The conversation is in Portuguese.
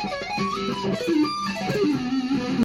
Thank you.